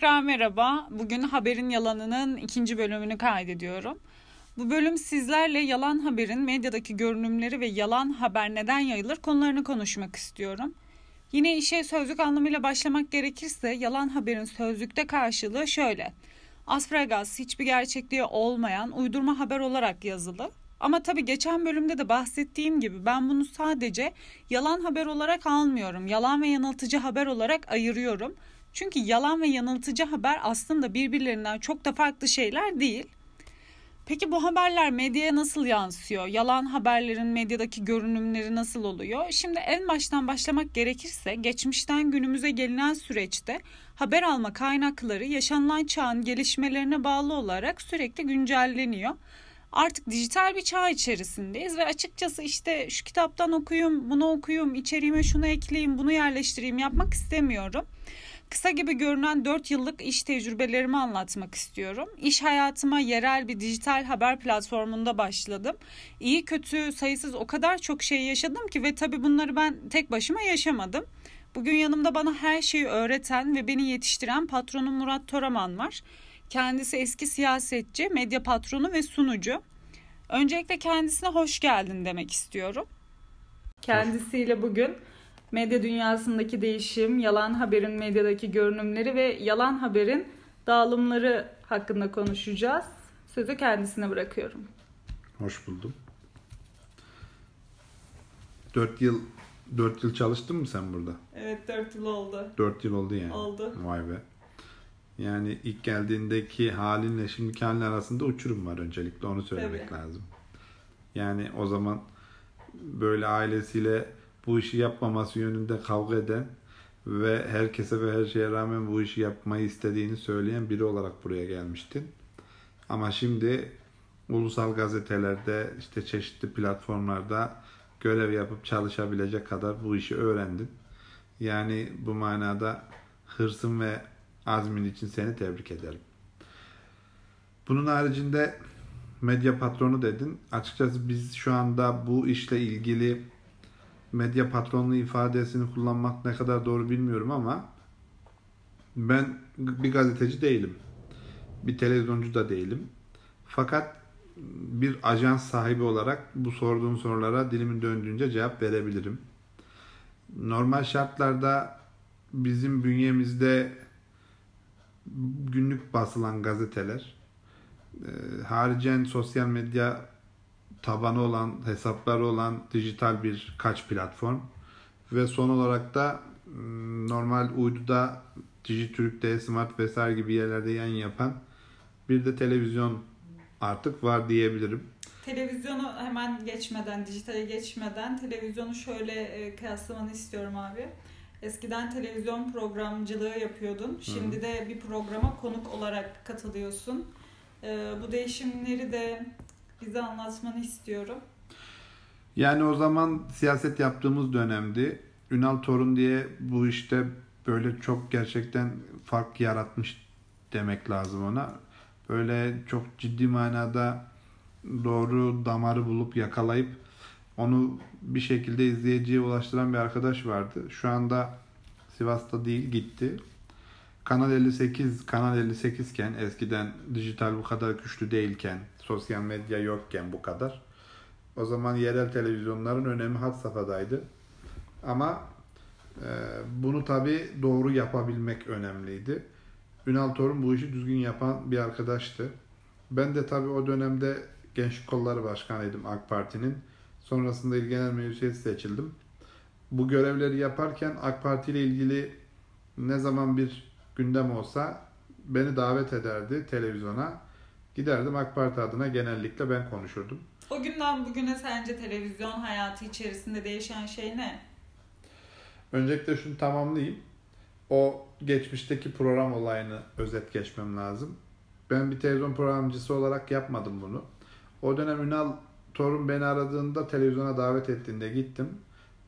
Tekrar merhaba. Bugün Haberin Yalanı'nın ikinci bölümünü kaydediyorum. Bu bölüm sizlerle yalan haberin medyadaki görünümleri ve yalan haber neden yayılır konularını konuşmak istiyorum. Yine işe sözlük anlamıyla başlamak gerekirse yalan haberin sözlükte karşılığı şöyle. Aspragas hiçbir gerçekliği olmayan uydurma haber olarak yazılı. Ama tabii geçen bölümde de bahsettiğim gibi ben bunu sadece yalan haber olarak almıyorum. Yalan ve yanıltıcı haber olarak ayırıyorum. Çünkü yalan ve yanıltıcı haber aslında birbirlerinden çok da farklı şeyler değil. Peki bu haberler medyaya nasıl yansıyor? Yalan haberlerin medyadaki görünümleri nasıl oluyor? Şimdi en baştan başlamak gerekirse geçmişten günümüze gelinen süreçte haber alma kaynakları yaşanılan çağın gelişmelerine bağlı olarak sürekli güncelleniyor. Artık dijital bir çağ içerisindeyiz ve açıkçası işte şu kitaptan okuyayım, bunu okuyayım, içeriğime şunu ekleyeyim, bunu yerleştireyim yapmak istemiyorum. Kısa gibi görünen 4 yıllık iş tecrübelerimi anlatmak istiyorum. İş hayatıma yerel bir dijital haber platformunda başladım. İyi kötü sayısız o kadar çok şey yaşadım ki ve tabii bunları ben tek başıma yaşamadım. Bugün yanımda bana her şeyi öğreten ve beni yetiştiren patronum Murat Toraman var. Kendisi eski siyasetçi, medya patronu ve sunucu. Öncelikle kendisine hoş geldin demek istiyorum. Kendisiyle bugün medya dünyasındaki değişim, yalan haberin medyadaki görünümleri ve yalan haberin dağılımları hakkında konuşacağız. Sözü kendisine bırakıyorum. Hoş buldum. 4 yıl 4 yıl çalıştın mı sen burada? Evet 4 yıl oldu. 4 yıl oldu yani. Oldu. Vay be. Yani ilk geldiğindeki halinle şimdiki halin arasında uçurum var öncelikle onu söylemek Tabii. lazım. Yani o zaman böyle ailesiyle bu işi yapmaması yönünde kavga eden ve herkese ve her şeye rağmen bu işi yapmayı istediğini söyleyen biri olarak buraya gelmiştin. Ama şimdi ulusal gazetelerde işte çeşitli platformlarda görev yapıp çalışabilecek kadar bu işi öğrendin. Yani bu manada hırsın ve azmin için seni tebrik ederim. Bunun haricinde medya patronu dedin. Açıkçası biz şu anda bu işle ilgili medya patronluğu ifadesini kullanmak ne kadar doğru bilmiyorum ama ben bir gazeteci değilim. Bir televizyoncu da değilim. Fakat bir ajans sahibi olarak bu sorduğun sorulara dilimin döndüğünce cevap verebilirim. Normal şartlarda bizim bünyemizde günlük basılan gazeteler, e, haricen sosyal medya tabanı olan, hesapları olan dijital bir kaç platform ve son olarak da m, normal uyduda Dijitürk'te, Smart vesaire gibi yerlerde yayın yapan bir de televizyon artık var diyebilirim. Televizyonu hemen geçmeden, dijitale geçmeden televizyonu şöyle e, kıyaslamanı istiyorum abi. Eskiden televizyon programcılığı yapıyordun. Şimdi de bir programa konuk olarak katılıyorsun. E, bu değişimleri de bize anlatmanı istiyorum. Yani o zaman siyaset yaptığımız dönemdi. Ünal Torun diye bu işte böyle çok gerçekten fark yaratmış demek lazım ona. Böyle çok ciddi manada doğru damarı bulup yakalayıp onu bir şekilde izleyiciye ulaştıran bir arkadaş vardı. Şu anda Sivas'ta değil gitti. Kanal 58, Kanal 58 iken eskiden dijital bu kadar güçlü değilken, sosyal medya yokken bu kadar. O zaman yerel televizyonların önemi had safhadaydı. Ama e, bunu tabi doğru yapabilmek önemliydi. Ünal Torun bu işi düzgün yapan bir arkadaştı. Ben de tabi o dönemde Gençlik Kolları Başkanıydım AK Parti'nin. Sonrasında il genel meclis seçildim. Bu görevleri yaparken AK Parti ile ilgili ne zaman bir gündem olsa beni davet ederdi televizyona. Giderdim AK Parti adına genellikle ben konuşurdum. O günden bugüne sence televizyon hayatı içerisinde değişen şey ne? Öncelikle şunu tamamlayayım. O geçmişteki program olayını özet geçmem lazım. Ben bir televizyon programcısı olarak yapmadım bunu. O dönem Ünal Torun beni aradığında televizyona davet ettiğinde gittim.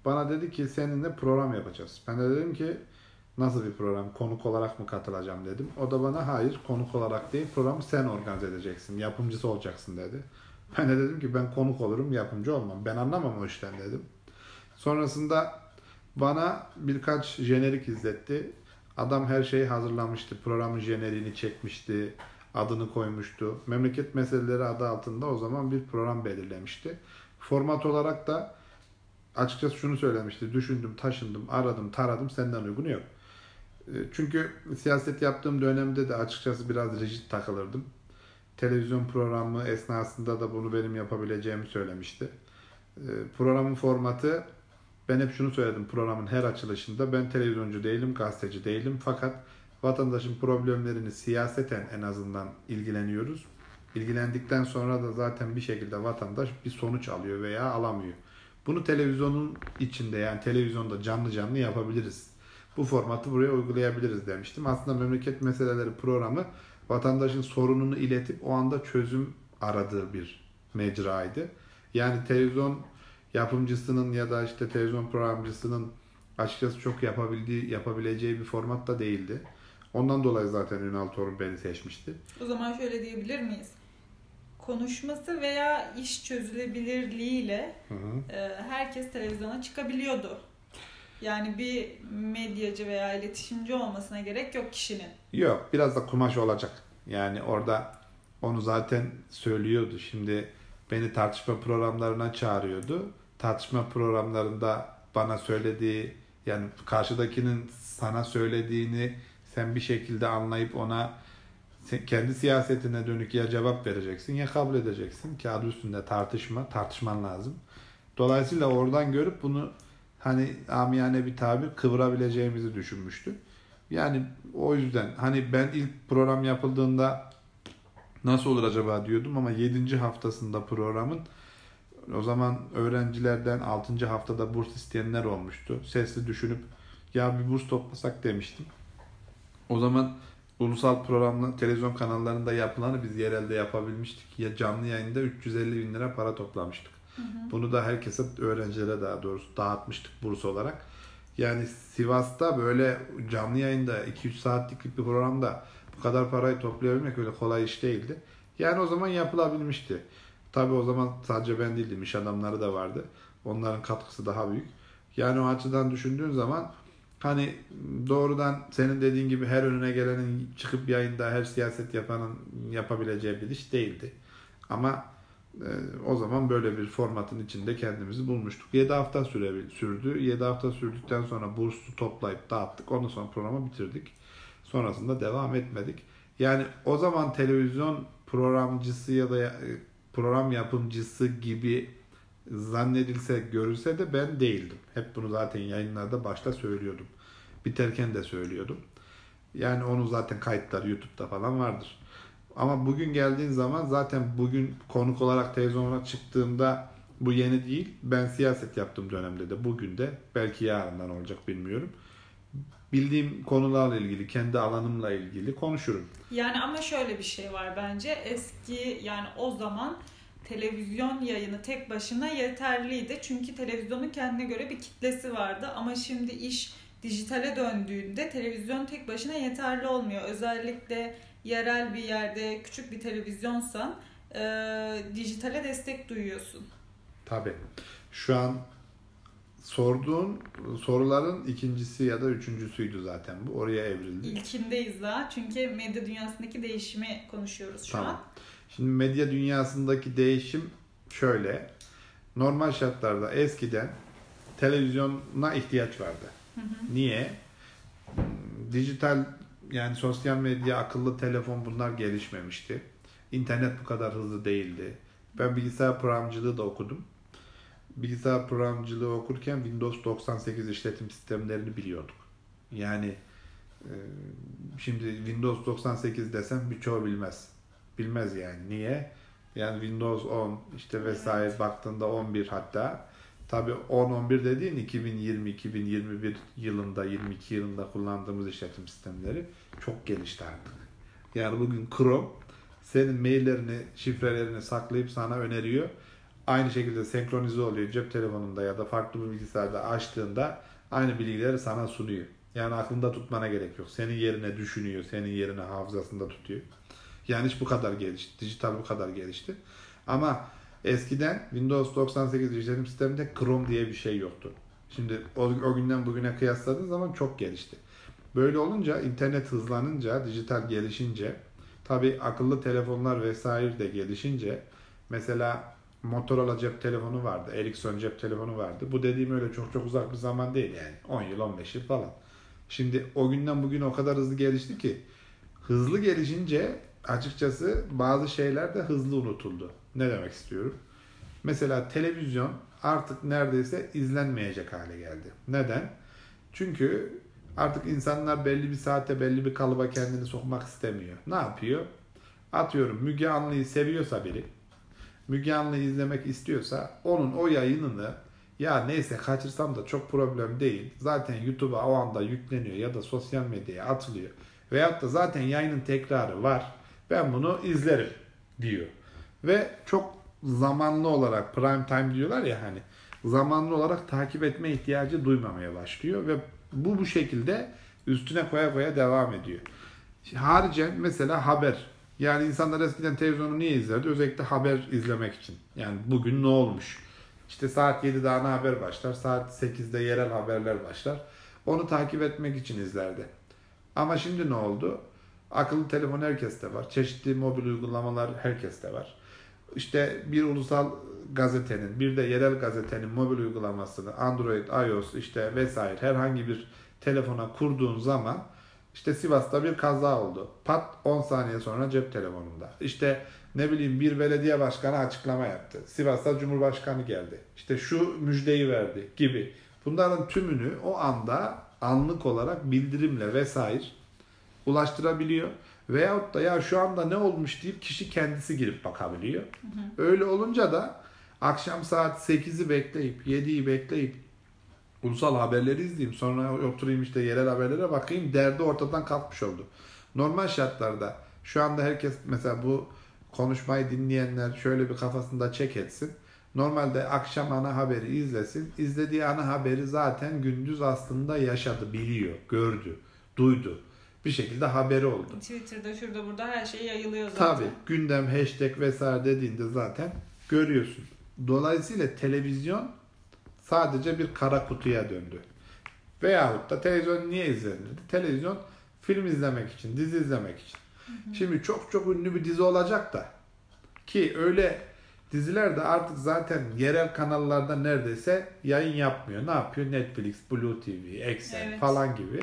Bana dedi ki seninle program yapacağız. Ben de dedim ki nasıl bir program? Konuk olarak mı katılacağım dedim. O da bana hayır konuk olarak değil programı sen organize edeceksin. Yapımcısı olacaksın dedi. Ben de dedim ki ben konuk olurum yapımcı olmam. Ben anlamam o işten dedim. Sonrasında bana birkaç jenerik izletti. Adam her şeyi hazırlamıştı. Programın jeneriğini çekmişti. Adını koymuştu. Memleket meseleleri adı altında o zaman bir program belirlemişti. Format olarak da açıkçası şunu söylemişti. Düşündüm, taşındım, aradım, taradım senden uygunu yok. E, çünkü siyaset yaptığım dönemde de açıkçası biraz rigid takılırdım. Televizyon programı esnasında da bunu benim yapabileceğimi söylemişti. E, programın formatı ben hep şunu söyledim programın her açılışında ben televizyoncu değilim, gazeteci değilim fakat vatandaşın problemlerini siyaseten en azından ilgileniyoruz. İlgilendikten sonra da zaten bir şekilde vatandaş bir sonuç alıyor veya alamıyor. Bunu televizyonun içinde yani televizyonda canlı canlı yapabiliriz. Bu formatı buraya uygulayabiliriz demiştim. Aslında memleket meseleleri programı vatandaşın sorununu iletip o anda çözüm aradığı bir mecraydı. Yani televizyon yapımcısının ya da işte televizyon programcısının açıkçası çok yapabildiği, yapabileceği bir format da değildi. Ondan dolayı zaten Ünal Torun beni seçmişti. O zaman şöyle diyebilir miyiz? Konuşması veya iş çözülebilirliğiyle hı hı. E, herkes televizyona çıkabiliyordu. Yani bir medyacı veya iletişimci olmasına gerek yok kişinin. Yok, biraz da kumaş olacak. Yani orada onu zaten söylüyordu. Şimdi beni tartışma programlarına çağırıyordu. Tartışma programlarında bana söylediği yani karşıdakinin sana söylediğini sen bir şekilde anlayıp ona kendi siyasetine dönük ya cevap vereceksin ya kabul edeceksin. Kağıt üstünde tartışma, tartışman lazım. Dolayısıyla oradan görüp bunu hani amiyane bir tabir kıvırabileceğimizi düşünmüştü. Yani o yüzden hani ben ilk program yapıldığında nasıl olur acaba diyordum ama 7. haftasında programın o zaman öğrencilerden 6. haftada burs isteyenler olmuştu. Sesli düşünüp ya bir burs toplasak demiştim. O zaman ulusal programlı televizyon kanallarında yapılanı biz yerelde yapabilmiştik. Ya canlı yayında 350 bin lira para toplamıştık. Bunu da herkese öğrencilere daha doğrusu dağıtmıştık burs olarak. Yani Sivas'ta böyle canlı yayında 2-3 saatlik bir programda bu kadar parayı toplayabilmek öyle kolay iş değildi. Yani o zaman yapılabilmişti. Tabii o zaman sadece ben değildim, iş adamları da vardı. Onların katkısı daha büyük. Yani o açıdan düşündüğün zaman hani doğrudan senin dediğin gibi her önüne gelenin çıkıp yayında her siyaset yapanın yapabileceği bir iş değildi. Ama o zaman böyle bir formatın içinde kendimizi bulmuştuk. 7 hafta süre, sürdü. 7 hafta sürdükten sonra burslu toplayıp dağıttık. Ondan sonra programı bitirdik. Sonrasında devam etmedik. Yani o zaman televizyon programcısı ya da e, program yapımcısı gibi zannedilse, görülse de ben değildim. Hep bunu zaten yayınlarda başta söylüyordum. Biterken de söylüyordum. Yani onun zaten kayıtları YouTube'da falan vardır. Ama bugün geldiğin zaman zaten bugün konuk olarak televizyona çıktığımda bu yeni değil. Ben siyaset yaptığım dönemde de bugün de belki yarından olacak bilmiyorum. Bildiğim konularla ilgili, kendi alanımla ilgili konuşurum. Yani ama şöyle bir şey var bence. Eski yani o zaman televizyon yayını tek başına yeterliydi. Çünkü televizyonun kendine göre bir kitlesi vardı. Ama şimdi iş dijitale döndüğünde televizyon tek başına yeterli olmuyor. Özellikle yerel bir yerde küçük bir televizyonsan e, dijitale destek duyuyorsun. Tabii. Şu an sorduğun soruların ikincisi ya da üçüncüsüydü zaten bu. Oraya evrildi. İlkindeyiz daha. Çünkü medya dünyasındaki değişimi konuşuyoruz şu tamam. an. Şimdi medya dünyasındaki değişim şöyle. Normal şartlarda eskiden televizyona ihtiyaç vardı. Hı hı. Niye? Dijital yani sosyal medya, akıllı telefon bunlar gelişmemişti. İnternet bu kadar hızlı değildi. Ben bilgisayar programcılığı da okudum. Bilgisayar programcılığı okurken Windows 98 işletim sistemlerini biliyorduk. Yani e, şimdi Windows 98 desem birçoğu bilmez. Bilmez yani. Niye? Yani Windows 10 işte vesaire evet. baktığında 11 hatta Tabii 10-11 dediğin 2020-2021 yılında, 22 yılında kullandığımız işletim sistemleri çok gelişti artık. Yani bugün Chrome senin maillerini, şifrelerini saklayıp sana öneriyor. Aynı şekilde senkronize oluyor cep telefonunda ya da farklı bir bilgisayarda açtığında aynı bilgileri sana sunuyor. Yani aklında tutmana gerek yok. Senin yerine düşünüyor, senin yerine hafızasında tutuyor. Yani hiç bu kadar gelişti. Dijital bu kadar gelişti. Ama Eskiden Windows 98 işletim sisteminde Chrome diye bir şey yoktu. Şimdi o, o günden bugüne kıyasladığın zaman çok gelişti. Böyle olunca internet hızlanınca, dijital gelişince, tabi akıllı telefonlar vesaire de gelişince mesela Motorola cep telefonu vardı, Ericsson cep telefonu vardı. Bu dediğim öyle çok çok uzak bir zaman değil yani. 10 yıl, 15 yıl falan. Şimdi o günden bugüne o kadar hızlı gelişti ki hızlı gelişince açıkçası bazı şeyler de hızlı unutuldu. Ne demek istiyorum? Mesela televizyon artık neredeyse izlenmeyecek hale geldi. Neden? Çünkü artık insanlar belli bir saate belli bir kalıba kendini sokmak istemiyor. Ne yapıyor? Atıyorum Müge Anlı'yı seviyorsa biri, Müge Anlı'yı izlemek istiyorsa onun o yayınını ya neyse kaçırsam da çok problem değil. Zaten YouTube'a o anda yükleniyor ya da sosyal medyaya atılıyor. Veyahut da zaten yayının tekrarı var. Ben bunu izlerim diyor. Ve çok zamanlı olarak prime time diyorlar ya hani zamanlı olarak takip etme ihtiyacı duymamaya başlıyor ve bu bu şekilde üstüne koya koya devam ediyor. Haricen mesela haber. Yani insanlar eskiden televizyonu niye izlerdi? Özellikle haber izlemek için. Yani bugün ne olmuş? İşte saat 7'de ana haber başlar. Saat 8'de yerel haberler başlar. Onu takip etmek için izlerdi. Ama şimdi ne oldu? Akıllı telefon herkeste var. Çeşitli mobil uygulamalar herkeste var. İşte bir ulusal gazetenin, bir de yerel gazetenin mobil uygulamasını Android, iOS işte vesaire herhangi bir telefona kurduğun zaman işte Sivas'ta bir kaza oldu. Pat 10 saniye sonra cep telefonunda. İşte ne bileyim bir belediye başkanı açıklama yaptı. Sivas'ta Cumhurbaşkanı geldi. İşte şu müjdeyi verdi gibi. Bunların tümünü o anda anlık olarak bildirimle vesaire ulaştırabiliyor. Veyahut da ya şu anda ne olmuş deyip kişi kendisi girip bakabiliyor. Hı hı. Öyle olunca da akşam saat 8'i bekleyip 7'yi bekleyip ulusal haberleri izleyeyim. Sonra oturayım işte yerel haberlere bakayım. Derdi ortadan kalkmış oldu. Normal şartlarda şu anda herkes mesela bu konuşmayı dinleyenler şöyle bir kafasında çek etsin. Normalde akşam ana haberi izlesin. İzlediği ana haberi zaten gündüz aslında yaşadı, biliyor, gördü, duydu. Bir şekilde haberi oldu. Twitter'da şurada burada her şey yayılıyor zaten. Tabii gündem, hashtag vesaire dediğinde zaten görüyorsun. Dolayısıyla televizyon sadece bir kara kutuya döndü. Veyahut da televizyon niye izlenirdi? Televizyon film izlemek için, dizi izlemek için. Hı hı. Şimdi çok çok ünlü bir dizi olacak da ki öyle diziler de artık zaten yerel kanallarda neredeyse yayın yapmıyor. Ne yapıyor? Netflix, Blue TV, Exxen evet. falan gibi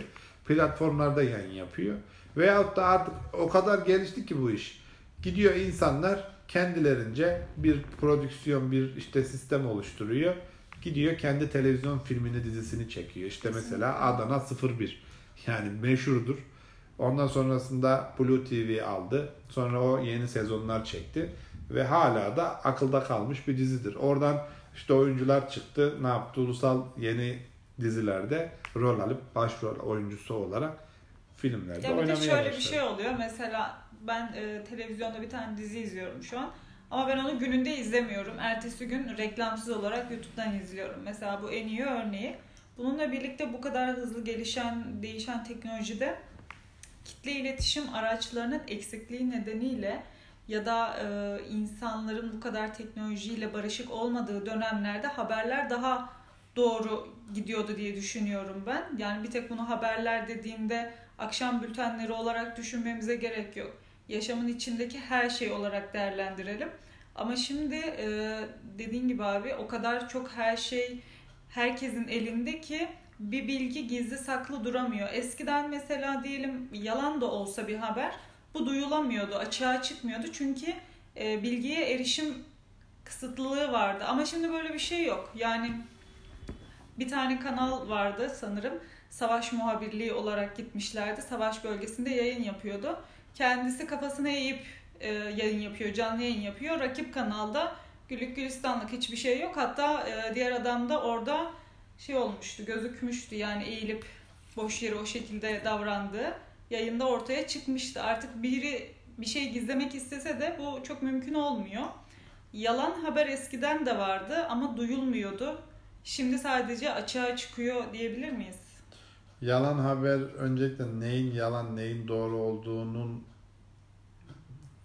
platformlarda yayın yapıyor. Veyahut da artık o kadar gelişti ki bu iş. Gidiyor insanlar kendilerince bir prodüksiyon, bir işte sistem oluşturuyor. Gidiyor kendi televizyon filmini, dizisini çekiyor. İşte mesela Adana 01. Yani meşhurdur. Ondan sonrasında Blue TV aldı. Sonra o yeni sezonlar çekti. Ve hala da akılda kalmış bir dizidir. Oradan işte oyuncular çıktı. Ne yaptı? Ulusal yeni dizilerde rol alıp başrol oyuncusu olarak filmlerde ya oynamaya başladı. şöyle bir şey oluyor. Mesela ben e, televizyonda bir tane dizi izliyorum şu an. Ama ben onu gününde izlemiyorum. Ertesi gün reklamsız olarak YouTube'dan izliyorum. Mesela bu en iyi örneği. Bununla birlikte bu kadar hızlı gelişen, değişen teknolojide kitle iletişim araçlarının eksikliği nedeniyle ya da e, insanların bu kadar teknolojiyle barışık olmadığı dönemlerde haberler daha doğru gidiyordu diye düşünüyorum ben. Yani bir tek bunu haberler dediğinde akşam bültenleri olarak düşünmemize gerek yok. Yaşamın içindeki her şey olarak değerlendirelim. Ama şimdi e, dediğin gibi abi o kadar çok her şey herkesin elinde ki bir bilgi gizli saklı duramıyor. Eskiden mesela diyelim yalan da olsa bir haber bu duyulamıyordu, açığa çıkmıyordu. Çünkü e, bilgiye erişim kısıtlılığı vardı. Ama şimdi böyle bir şey yok. Yani bir tane kanal vardı sanırım. Savaş muhabirliği olarak gitmişlerdi. Savaş bölgesinde yayın yapıyordu. Kendisi kafasına eğip e, yayın yapıyor, canlı yayın yapıyor. Rakip kanalda güllük gülistanlık hiçbir şey yok. Hatta e, diğer adam da orada şey olmuştu, gözükmüştü yani eğilip boş yere o şekilde davrandığı yayında ortaya çıkmıştı. Artık biri bir şey gizlemek istese de bu çok mümkün olmuyor. Yalan haber eskiden de vardı ama duyulmuyordu. Şimdi sadece açığa çıkıyor diyebilir miyiz? Yalan haber öncelikle neyin yalan neyin doğru olduğunun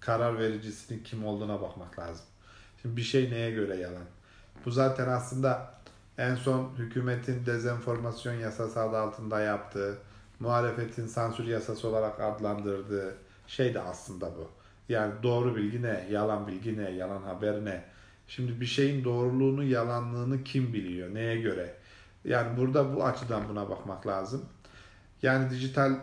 karar vericisinin kim olduğuna bakmak lazım. Şimdi bir şey neye göre yalan? Bu zaten aslında en son hükümetin dezenformasyon yasası adı altında yaptığı muhalefetin sansür yasası olarak adlandırdığı şey de aslında bu. Yani doğru bilgi ne, yalan bilgi ne, yalan haber ne? Şimdi bir şeyin doğruluğunu, yalanlığını kim biliyor, neye göre? Yani burada bu açıdan buna bakmak lazım. Yani dijital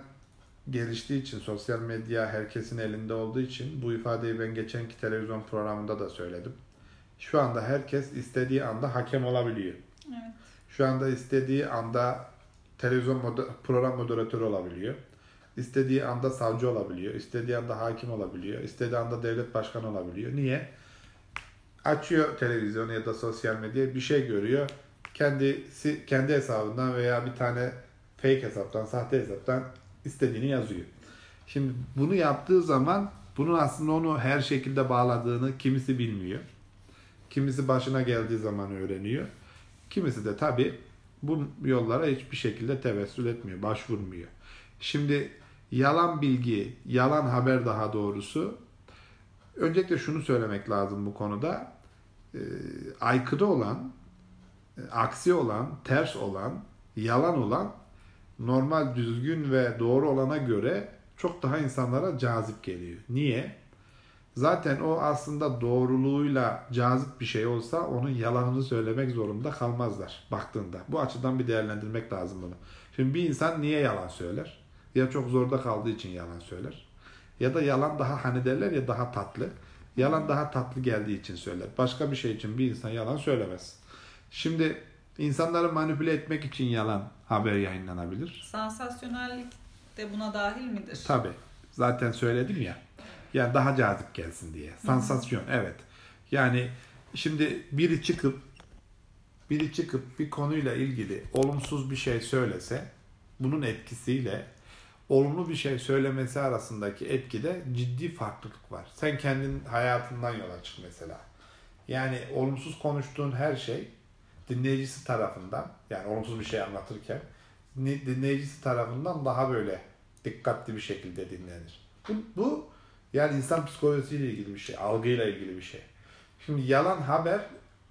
geliştiği için, sosyal medya herkesin elinde olduğu için bu ifadeyi ben geçenki televizyon programında da söyledim. Şu anda herkes istediği anda hakem olabiliyor. Evet. Şu anda istediği anda televizyon moder- program moderatörü olabiliyor. İstediği anda savcı olabiliyor. istediği anda hakim olabiliyor. istediği anda devlet başkanı olabiliyor. Niye? Açıyor televizyonu ya da sosyal medyayı bir şey görüyor. Kendisi kendi hesabından veya bir tane fake hesaptan, sahte hesaptan istediğini yazıyor. Şimdi bunu yaptığı zaman bunun aslında onu her şekilde bağladığını kimisi bilmiyor. Kimisi başına geldiği zaman öğreniyor. Kimisi de tabii bu yollara hiçbir şekilde tevessül etmiyor, başvurmuyor. Şimdi yalan bilgi, yalan haber daha doğrusu. Öncelikle şunu söylemek lazım bu konuda. Ee, aykırı olan, e, aksi olan, ters olan, yalan olan normal, düzgün ve doğru olana göre çok daha insanlara cazip geliyor. Niye? Zaten o aslında doğruluğuyla cazip bir şey olsa onun yalanını söylemek zorunda kalmazlar baktığında. Bu açıdan bir değerlendirmek lazım bunu. Şimdi bir insan niye yalan söyler? Ya çok zorda kaldığı için yalan söyler. Ya da yalan daha hani derler ya daha tatlı. Yalan daha tatlı geldiği için söyler. Başka bir şey için bir insan yalan söylemez. Şimdi insanları manipüle etmek için yalan haber yayınlanabilir. Sansasyonellik de buna dahil midir? Tabi. Zaten söyledim ya. Yani daha cazip gelsin diye. Sansasyon evet. Yani şimdi biri çıkıp biri çıkıp bir konuyla ilgili olumsuz bir şey söylese bunun etkisiyle olumlu bir şey söylemesi arasındaki etkide ciddi farklılık var. Sen kendin hayatından yola çık mesela. Yani olumsuz konuştuğun her şey dinleyicisi tarafından yani olumsuz bir şey anlatırken dinleyicisi tarafından daha böyle dikkatli bir şekilde dinlenir. Bu, bu yani insan psikolojisiyle ilgili bir şey, algıyla ilgili bir şey. Şimdi yalan haber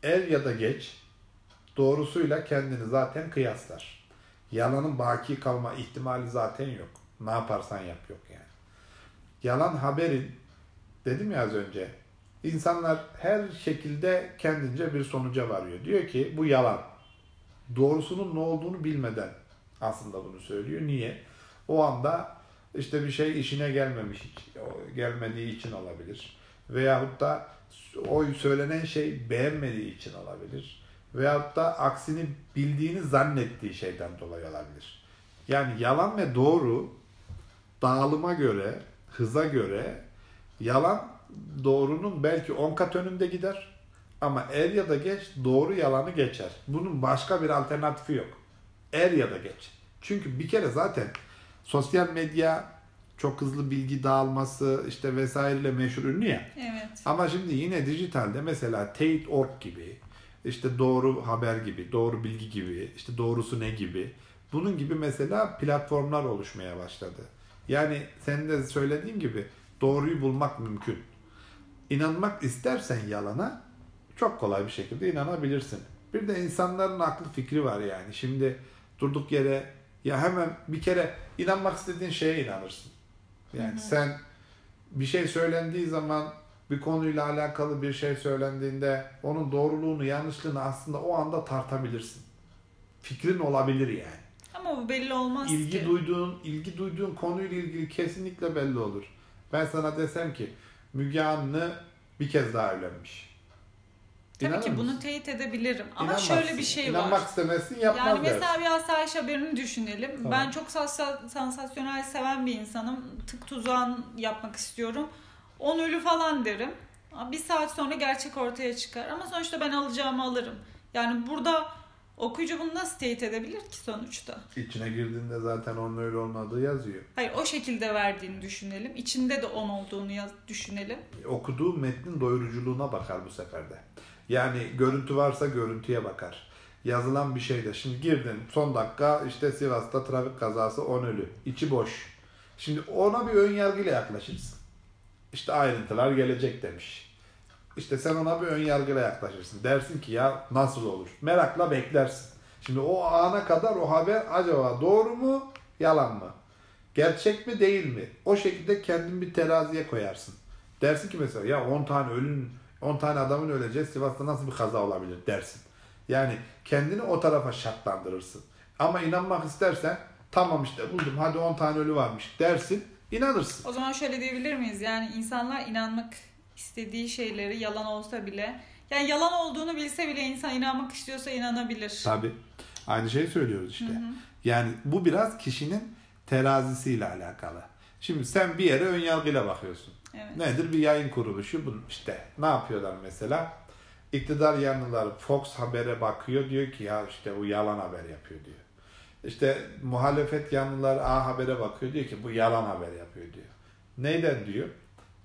er ya da geç doğrusuyla kendini zaten kıyaslar. Yalanın baki kalma ihtimali zaten yok. Ne yaparsan yap yok yani. Yalan haberin dedim ya az önce insanlar her şekilde kendince bir sonuca varıyor. Diyor ki bu yalan. Doğrusunun ne olduğunu bilmeden aslında bunu söylüyor. Niye? O anda işte bir şey işine gelmemiş, gelmediği için olabilir. Veyahut da o söylenen şey beğenmediği için olabilir. Veyahut da aksini bildiğini zannettiği şeyden dolayı olabilir. Yani yalan ve doğru dağılıma göre, hıza göre yalan doğrunun belki 10 kat önünde gider. Ama er ya da geç doğru yalanı geçer. Bunun başka bir alternatifi yok. Er ya da geç. Çünkü bir kere zaten sosyal medya çok hızlı bilgi dağılması işte vesaireyle meşhur ünlü ya. Evet. Ama şimdi yine dijitalde mesela Tate.org gibi işte doğru haber gibi, doğru bilgi gibi, işte doğrusu ne gibi. Bunun gibi mesela platformlar oluşmaya başladı. Yani senin de söylediğin gibi doğruyu bulmak mümkün. İnanmak istersen yalana çok kolay bir şekilde inanabilirsin. Bir de insanların aklı fikri var yani. Şimdi durduk yere ya hemen bir kere inanmak istediğin şeye inanırsın. Yani hı hı. sen bir şey söylendiği zaman bir konuyla alakalı bir şey söylendiğinde onun doğruluğunu, yanlışlığını aslında o anda tartabilirsin. Fikrin olabilir yani. Ama bu belli olmaz ilgi ki. duyduğun, ilgi duyduğun konuyla ilgili kesinlikle belli olur. Ben sana desem ki Müge Anlı bir kez daha evlenmiş. Tabii İnanır ki mısın? bunu teyit edebilirim. Ama şöyle bir şey İnanmak var. İnanmak istemezsin yapmaz Yani mesela bir asayiş haberini düşünelim. Tamam. Ben çok sansasyonel seven bir insanım. Tık tuzağın yapmak istiyorum. 10 ölü falan derim. Bir saat sonra gerçek ortaya çıkar. Ama sonuçta ben alacağımı alırım. Yani burada okuyucu bunu nasıl teyit edebilir ki sonuçta? İçine girdiğinde zaten onun öyle olmadığı yazıyor. Hayır o şekilde verdiğini düşünelim. İçinde de 10 olduğunu yaz, düşünelim. Okuduğu metnin doyuruculuğuna bakar bu seferde. Yani görüntü varsa görüntüye bakar. Yazılan bir şeyde. Şimdi girdin son dakika işte Sivas'ta trafik kazası 10 ölü. İçi boş. Şimdi ona bir ön yargıyla yaklaşırsın. İşte ayrıntılar gelecek demiş. İşte sen ona bir ön yargıyla yaklaşırsın. Dersin ki ya nasıl olur? Merakla beklersin. Şimdi o ana kadar o haber acaba doğru mu Yalan mı? Gerçek mi değil mi? O şekilde kendin bir teraziye koyarsın. Dersin ki mesela ya 10 tane ölün 10 tane adamın öleceği Sivas'ta nasıl bir kaza olabilir dersin. Yani kendini o tarafa şartlandırırsın. Ama inanmak istersen tamam işte buldum hadi 10 tane ölü varmış dersin inanırsın. O zaman şöyle diyebilir miyiz? Yani insanlar inanmak istediği şeyleri yalan olsa bile yani yalan olduğunu bilse bile insan inanmak istiyorsa inanabilir. Tabii. Aynı şeyi söylüyoruz işte. Hı hı. Yani bu biraz kişinin terazisiyle alakalı. Şimdi sen bir yere ön yargıyla bakıyorsun. Evet. Nedir? Bir yayın kuruluşu. Bunun işte ne yapıyorlar mesela? İktidar yanlıları Fox Haber'e bakıyor. Diyor ki ya işte bu yalan haber yapıyor diyor. İşte muhalefet yanlılar A Haber'e bakıyor. Diyor ki bu yalan haber yapıyor diyor. Neyden diyor?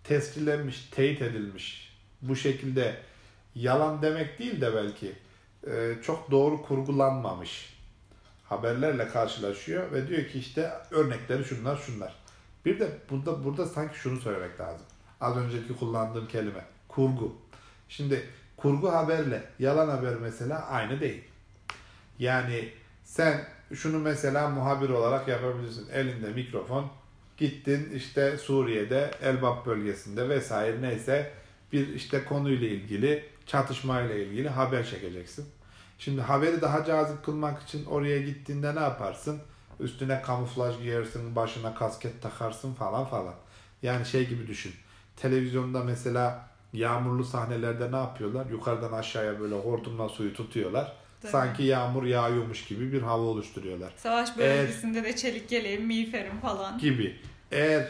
Tescillenmiş, teyit edilmiş. Bu şekilde yalan demek değil de belki e, çok doğru kurgulanmamış haberlerle karşılaşıyor ve diyor ki işte örnekleri şunlar şunlar. Bir de burada burada sanki şunu söylemek lazım. Az önceki kullandığım kelime kurgu. Şimdi kurgu haberle yalan haber mesela aynı değil. Yani sen şunu mesela muhabir olarak yapabilirsin. Elinde mikrofon gittin işte Suriye'de Elbap bölgesinde vesaire neyse bir işte konuyla ilgili çatışmayla ilgili haber çekeceksin. Şimdi haberi daha cazip kılmak için oraya gittiğinde ne yaparsın? Üstüne kamuflaj giyersin, başına kasket takarsın falan falan. Yani şey gibi düşün. Televizyonda mesela yağmurlu sahnelerde ne yapıyorlar? Yukarıdan aşağıya böyle hortumla suyu tutuyorlar. Tabii. Sanki yağmur yağıyormuş gibi bir hava oluşturuyorlar. Savaş bölgesinde Eğer, de çelik yeleğim, miğferim falan. Gibi. Eğer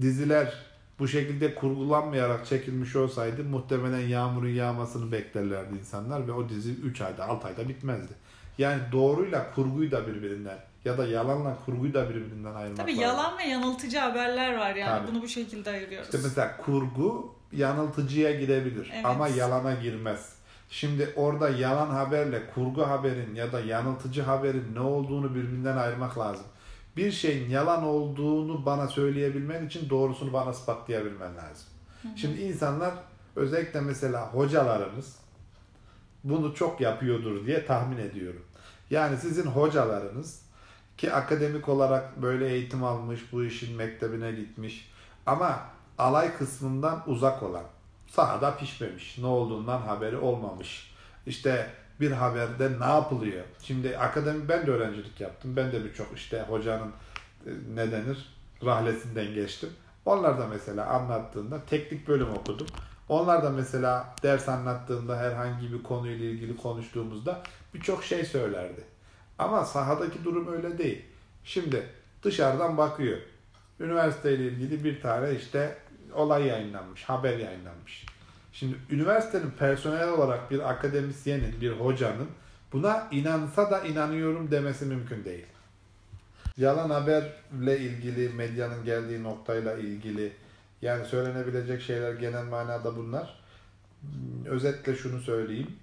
diziler bu şekilde kurgulanmayarak çekilmiş olsaydı muhtemelen yağmurun yağmasını beklerlerdi insanlar ve o dizi 3 ayda 6 ayda bitmezdi. Yani doğruyla kurguyu da birbirinden ya da yalanla kurguyu da birbirinden ayırmak Tabii yalan ve yanıltıcı haberler var yani Tabii. bunu bu şekilde ayırıyoruz. İşte mesela kurgu yanıltıcıya girebilir evet. ama yalana girmez. Şimdi orada yalan haberle kurgu haberin ya da yanıltıcı haberin ne olduğunu birbirinden ayırmak lazım bir şeyin yalan olduğunu bana söyleyebilmen için doğrusunu bana ispatlayabilmen lazım. Hı hı. Şimdi insanlar özellikle mesela hocalarımız bunu çok yapıyordur diye tahmin ediyorum. Yani sizin hocalarınız ki akademik olarak böyle eğitim almış, bu işin mektebine gitmiş ama alay kısmından uzak olan, sahada pişmemiş, ne olduğundan haberi olmamış. İşte bir haberde ne yapılıyor? Şimdi akademi ben de öğrencilik yaptım. Ben de birçok işte hocanın e, ne denir rahlesinden geçtim. Onlar da mesela anlattığında teknik bölüm okudum. Onlar da mesela ders anlattığında herhangi bir konuyla ilgili konuştuğumuzda birçok şey söylerdi. Ama sahadaki durum öyle değil. Şimdi dışarıdan bakıyor. Üniversiteyle ilgili bir tane işte olay yayınlanmış, haber yayınlanmış. Şimdi üniversitenin personel olarak bir akademisyenin, bir hocanın buna inansa da inanıyorum demesi mümkün değil. Yalan haberle ilgili, medyanın geldiği noktayla ilgili yani söylenebilecek şeyler genel manada bunlar. Özetle şunu söyleyeyim.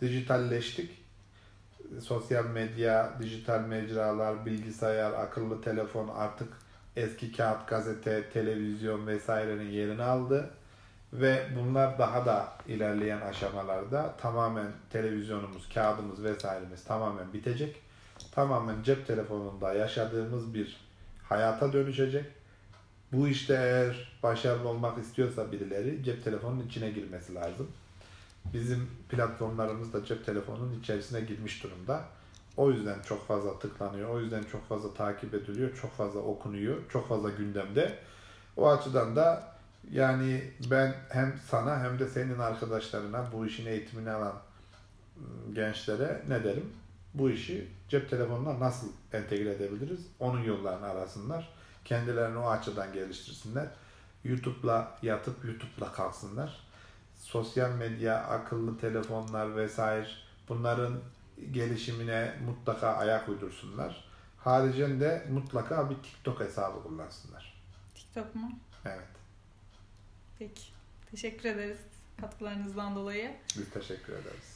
Dijitalleştik. Sosyal medya, dijital mecralar, bilgisayar, akıllı telefon artık eski kağıt, gazete, televizyon vesairenin yerini aldı ve bunlar daha da ilerleyen aşamalarda tamamen televizyonumuz, kağıdımız vesairemiz tamamen bitecek. Tamamen cep telefonunda yaşadığımız bir hayata dönüşecek. Bu işte eğer başarılı olmak istiyorsa birileri cep telefonunun içine girmesi lazım. Bizim platformlarımız da cep telefonunun içerisine girmiş durumda. O yüzden çok fazla tıklanıyor, o yüzden çok fazla takip ediliyor, çok fazla okunuyor, çok fazla gündemde. O açıdan da yani ben hem sana hem de senin arkadaşlarına bu işin eğitimini alan ıı, gençlere ne derim? Bu işi cep telefonuna nasıl entegre edebiliriz? Onun yollarını arasınlar. Kendilerini o açıdan geliştirsinler. YouTube'la yatıp YouTube'la kalksınlar. Sosyal medya, akıllı telefonlar vesaire bunların gelişimine mutlaka ayak uydursunlar. Haricinde mutlaka bir TikTok hesabı kullansınlar. TikTok mu? Evet. Peki. Teşekkür ederiz katkılarınızdan dolayı. Biz teşekkür ederiz.